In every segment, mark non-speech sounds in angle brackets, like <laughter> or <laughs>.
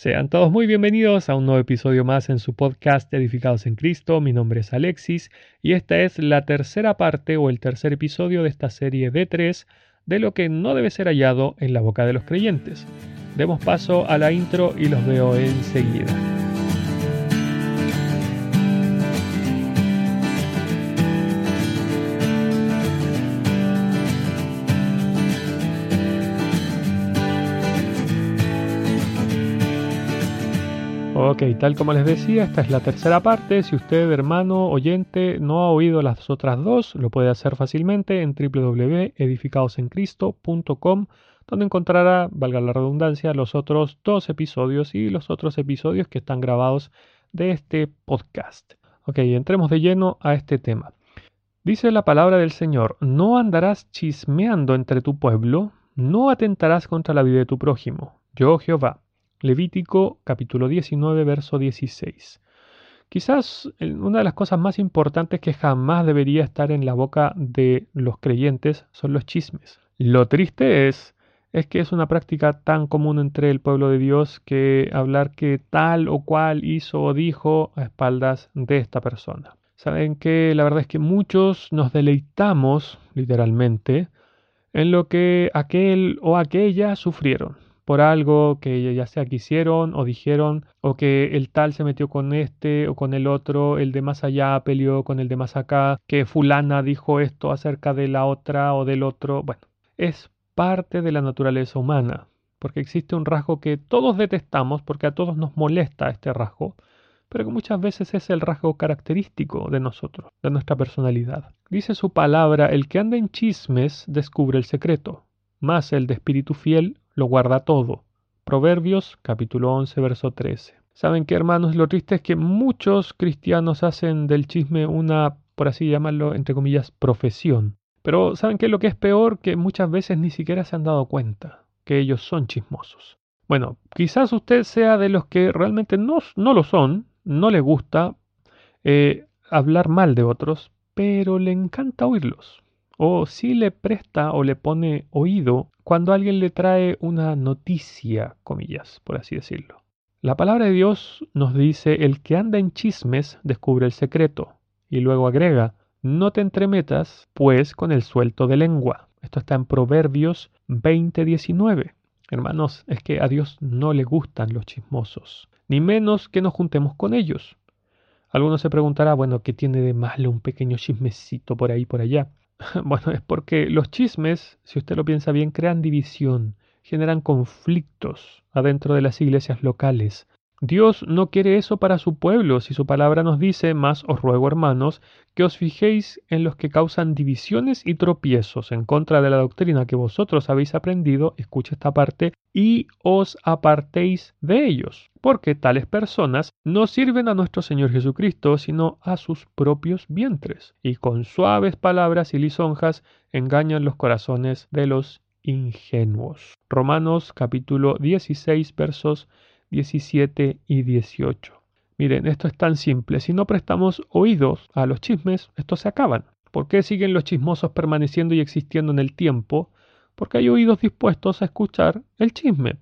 Sean todos muy bienvenidos a un nuevo episodio más en su podcast Edificados en Cristo. Mi nombre es Alexis y esta es la tercera parte o el tercer episodio de esta serie de tres de lo que no debe ser hallado en la boca de los creyentes. Demos paso a la intro y los veo enseguida. Ok, tal como les decía, esta es la tercera parte. Si usted, hermano oyente, no ha oído las otras dos, lo puede hacer fácilmente en www.edificadosencristo.com, donde encontrará, valga la redundancia, los otros dos episodios y los otros episodios que están grabados de este podcast. Ok, entremos de lleno a este tema. Dice la palabra del Señor, no andarás chismeando entre tu pueblo, no atentarás contra la vida de tu prójimo. Yo, Jehová. Levítico capítulo 19, verso 16. Quizás una de las cosas más importantes que jamás debería estar en la boca de los creyentes son los chismes. Lo triste es es que es una práctica tan común entre el pueblo de Dios que hablar que tal o cual hizo o dijo a espaldas de esta persona. Saben que la verdad es que muchos nos deleitamos, literalmente, en lo que aquel o aquella sufrieron por algo que ya sea quisieron o dijeron, o que el tal se metió con este o con el otro, el de más allá peleó con el de más acá, que fulana dijo esto acerca de la otra o del otro. Bueno, es parte de la naturaleza humana, porque existe un rasgo que todos detestamos, porque a todos nos molesta este rasgo, pero que muchas veces es el rasgo característico de nosotros, de nuestra personalidad. Dice su palabra, el que anda en chismes descubre el secreto, más el de espíritu fiel lo guarda todo. Proverbios capítulo 11, verso 13. Saben que hermanos, lo triste es que muchos cristianos hacen del chisme una, por así llamarlo, entre comillas, profesión. Pero ¿saben qué lo que es peor? Que muchas veces ni siquiera se han dado cuenta que ellos son chismosos. Bueno, quizás usted sea de los que realmente no, no lo son, no le gusta eh, hablar mal de otros, pero le encanta oírlos o si le presta o le pone oído cuando alguien le trae una noticia, comillas, por así decirlo. La palabra de Dios nos dice, el que anda en chismes descubre el secreto, y luego agrega, no te entremetas, pues, con el suelto de lengua. Esto está en Proverbios 20:19. Hermanos, es que a Dios no le gustan los chismosos, ni menos que nos juntemos con ellos. Algunos se preguntará, bueno, ¿qué tiene de malo un pequeño chismecito por ahí por allá? <laughs> Bueno, es porque los chismes, si usted lo piensa bien, crean división, generan conflictos adentro de las iglesias locales, Dios no quiere eso para su pueblo, si su palabra nos dice, más os ruego hermanos, que os fijéis en los que causan divisiones y tropiezos en contra de la doctrina que vosotros habéis aprendido, escucha esta parte, y os apartéis de ellos, porque tales personas no sirven a nuestro Señor Jesucristo, sino a sus propios vientres, y con suaves palabras y lisonjas engañan los corazones de los ingenuos. Romanos capítulo 16 versos 17 y 18. Miren, esto es tan simple. Si no prestamos oídos a los chismes, estos se acaban. ¿Por qué siguen los chismosos permaneciendo y existiendo en el tiempo? Porque hay oídos dispuestos a escuchar el chisme.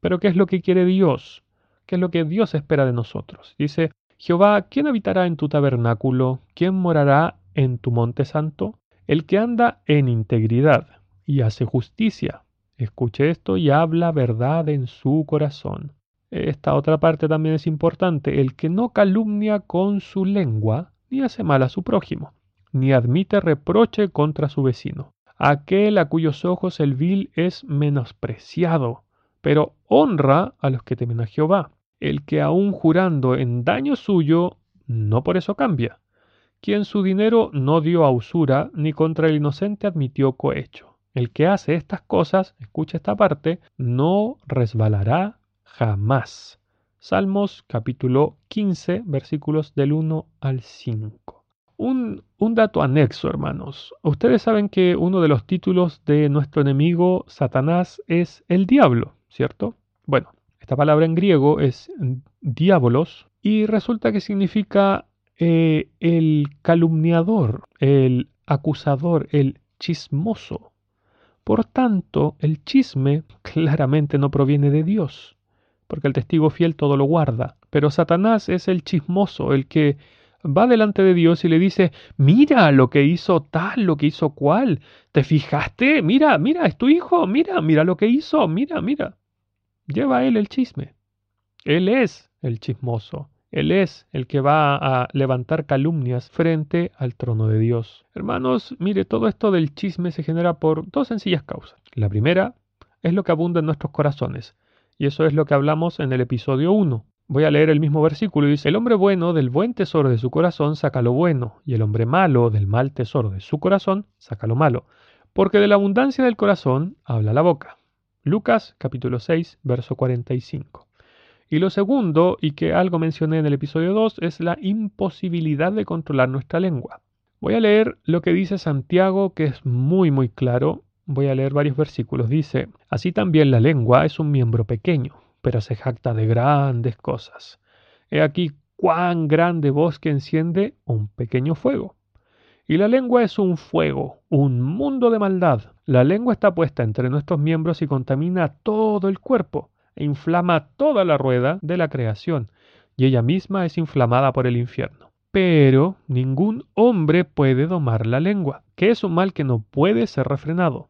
Pero ¿qué es lo que quiere Dios? ¿Qué es lo que Dios espera de nosotros? Dice, Jehová, ¿quién habitará en tu tabernáculo? ¿Quién morará en tu monte santo? El que anda en integridad y hace justicia. Escuche esto y habla verdad en su corazón. Esta otra parte también es importante, el que no calumnia con su lengua, ni hace mal a su prójimo, ni admite reproche contra su vecino. Aquel a cuyos ojos el vil es menospreciado, pero honra a los que temen a Jehová. El que aun jurando en daño suyo, no por eso cambia. Quien su dinero no dio a usura, ni contra el inocente admitió cohecho. El que hace estas cosas, escucha esta parte, no resbalará jamás. Salmos capítulo 15 versículos del 1 al 5. Un, dato anexo, hermanos. Ustedes saben que uno de los títulos de nuestro enemigo, Satanás, es el diablo, ¿cierto? Bueno, esta palabra en griego es diabolos y resulta que significa eh, el calumniador, el acusador, el chismoso. Por tanto, el chisme <laughs> claramente no proviene de Dios porque el testigo fiel todo lo guarda. Pero Satanás es el chismoso, el que va delante de Dios y le dice, mira lo que hizo tal, lo que hizo cual, ¿te fijaste? Mira, mira, es tu hijo, mira, mira lo que hizo, mira, mira. Lleva él el chisme. Él es el chismoso. Él es el que va a levantar calumnias frente al trono de Dios. Hermanos, mire, todo esto del chisme se genera por dos sencillas causas. La primera es lo que abunda en nuestros corazones, y eso es lo que hablamos en el episodio 1. Voy a leer el mismo versículo y dice, el hombre bueno del buen tesoro de su corazón saca lo bueno, y el hombre malo del mal tesoro de su corazón saca lo malo, porque de la abundancia del corazón habla la boca. Lucas capítulo 6, verso 45. Y lo segundo, y que algo mencioné en el episodio 2, es la imposibilidad de controlar nuestra lengua. Voy a leer lo que dice Santiago, que es muy muy claro. Voy a leer varios versículos. Dice, así también la lengua es un miembro pequeño, pero se jacta de grandes cosas. He aquí cuán grande bosque enciende un pequeño fuego. Y la lengua es un fuego, un mundo de maldad. La lengua está puesta entre nuestros miembros y contamina todo el cuerpo e inflama toda la rueda de la creación, y ella misma es inflamada por el infierno. Pero ningún hombre puede domar la lengua, que es un mal que no puede ser refrenado,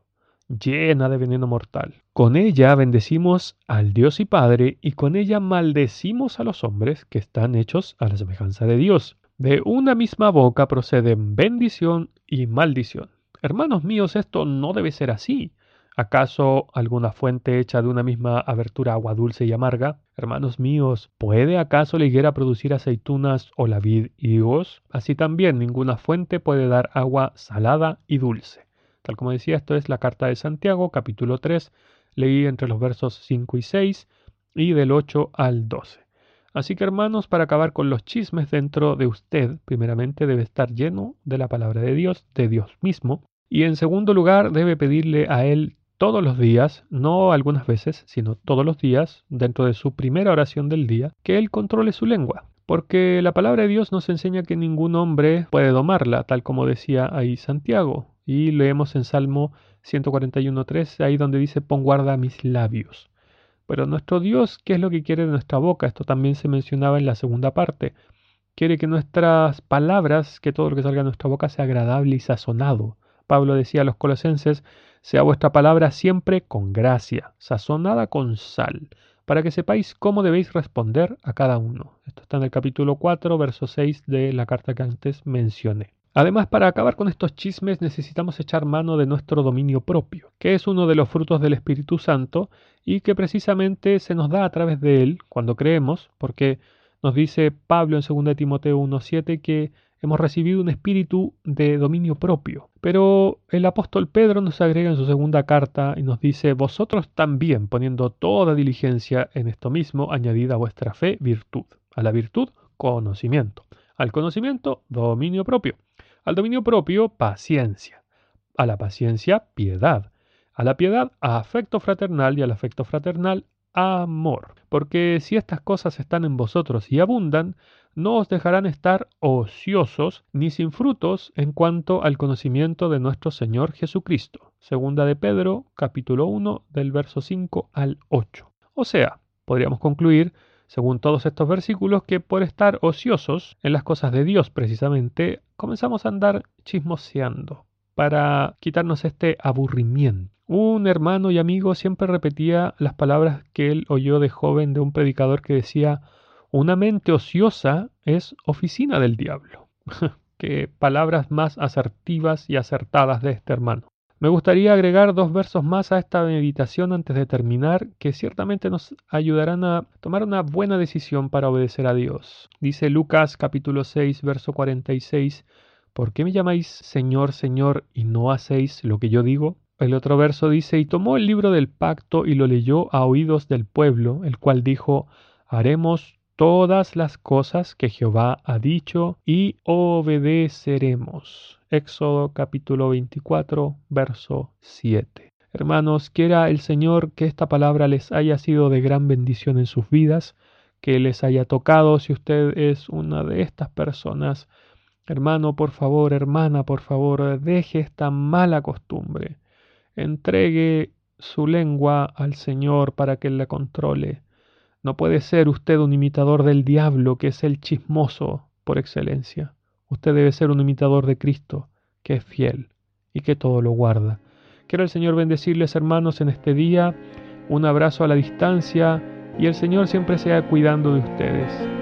llena de veneno mortal. Con ella bendecimos al Dios y Padre, y con ella maldecimos a los hombres que están hechos a la semejanza de Dios. De una misma boca proceden bendición y maldición. Hermanos míos, esto no debe ser así. ¿Acaso alguna fuente hecha de una misma abertura agua dulce y amarga? Hermanos míos, ¿puede acaso la higuera producir aceitunas o la vid higos? Así también ninguna fuente puede dar agua salada y dulce. Tal como decía, esto es la carta de Santiago, capítulo 3, leí entre los versos 5 y 6 y del 8 al 12. Así que hermanos, para acabar con los chismes dentro de usted, primeramente debe estar lleno de la palabra de Dios, de Dios mismo, y en segundo lugar debe pedirle a Él todos los días, no algunas veces, sino todos los días, dentro de su primera oración del día, que Él controle su lengua. Porque la palabra de Dios nos enseña que ningún hombre puede domarla, tal como decía ahí Santiago. Y leemos en Salmo 141.3, ahí donde dice, pon guarda mis labios. Pero nuestro Dios, ¿qué es lo que quiere de nuestra boca? Esto también se mencionaba en la segunda parte. Quiere que nuestras palabras, que todo lo que salga de nuestra boca sea agradable y sazonado. Pablo decía a los colosenses, sea vuestra palabra siempre con gracia, sazonada con sal, para que sepáis cómo debéis responder a cada uno. Esto está en el capítulo 4, verso 6 de la carta que antes mencioné. Además, para acabar con estos chismes necesitamos echar mano de nuestro dominio propio, que es uno de los frutos del Espíritu Santo y que precisamente se nos da a través de él cuando creemos, porque nos dice Pablo en 2 Timoteo 1.7 que hemos recibido un espíritu de dominio propio. Pero el apóstol Pedro nos agrega en su segunda carta y nos dice, vosotros también, poniendo toda diligencia en esto mismo, añadida a vuestra fe virtud, a la virtud conocimiento, al conocimiento dominio propio, al dominio propio paciencia, a la paciencia piedad, a la piedad afecto fraternal y al afecto fraternal amor. Porque si estas cosas están en vosotros y abundan, no os dejarán estar ociosos ni sin frutos en cuanto al conocimiento de nuestro Señor Jesucristo. Segunda de Pedro, capítulo 1, del verso 5 al 8. O sea, podríamos concluir, según todos estos versículos, que por estar ociosos en las cosas de Dios precisamente, comenzamos a andar chismoseando para quitarnos este aburrimiento. Un hermano y amigo siempre repetía las palabras que él oyó de joven de un predicador que decía una mente ociosa es oficina del diablo. <laughs> Qué palabras más asertivas y acertadas de este hermano. Me gustaría agregar dos versos más a esta meditación antes de terminar, que ciertamente nos ayudarán a tomar una buena decisión para obedecer a Dios. Dice Lucas capítulo 6, verso 46, ¿Por qué me llamáis Señor, Señor, y no hacéis lo que yo digo? El otro verso dice, y tomó el libro del pacto y lo leyó a oídos del pueblo, el cual dijo, haremos todas las cosas que Jehová ha dicho y obedeceremos. Éxodo capítulo 24, verso 7. Hermanos, quiera el Señor que esta palabra les haya sido de gran bendición en sus vidas, que les haya tocado si usted es una de estas personas. Hermano, por favor, hermana, por favor, deje esta mala costumbre. Entregue su lengua al Señor para que la controle No puede ser usted un imitador del diablo, que es el chismoso por excelencia. Usted debe ser un imitador de Cristo, que es fiel y que todo lo guarda. Quiero el Señor bendecirles hermanos en este día. Un abrazo a la distancia y el Señor siempre sea cuidando de ustedes.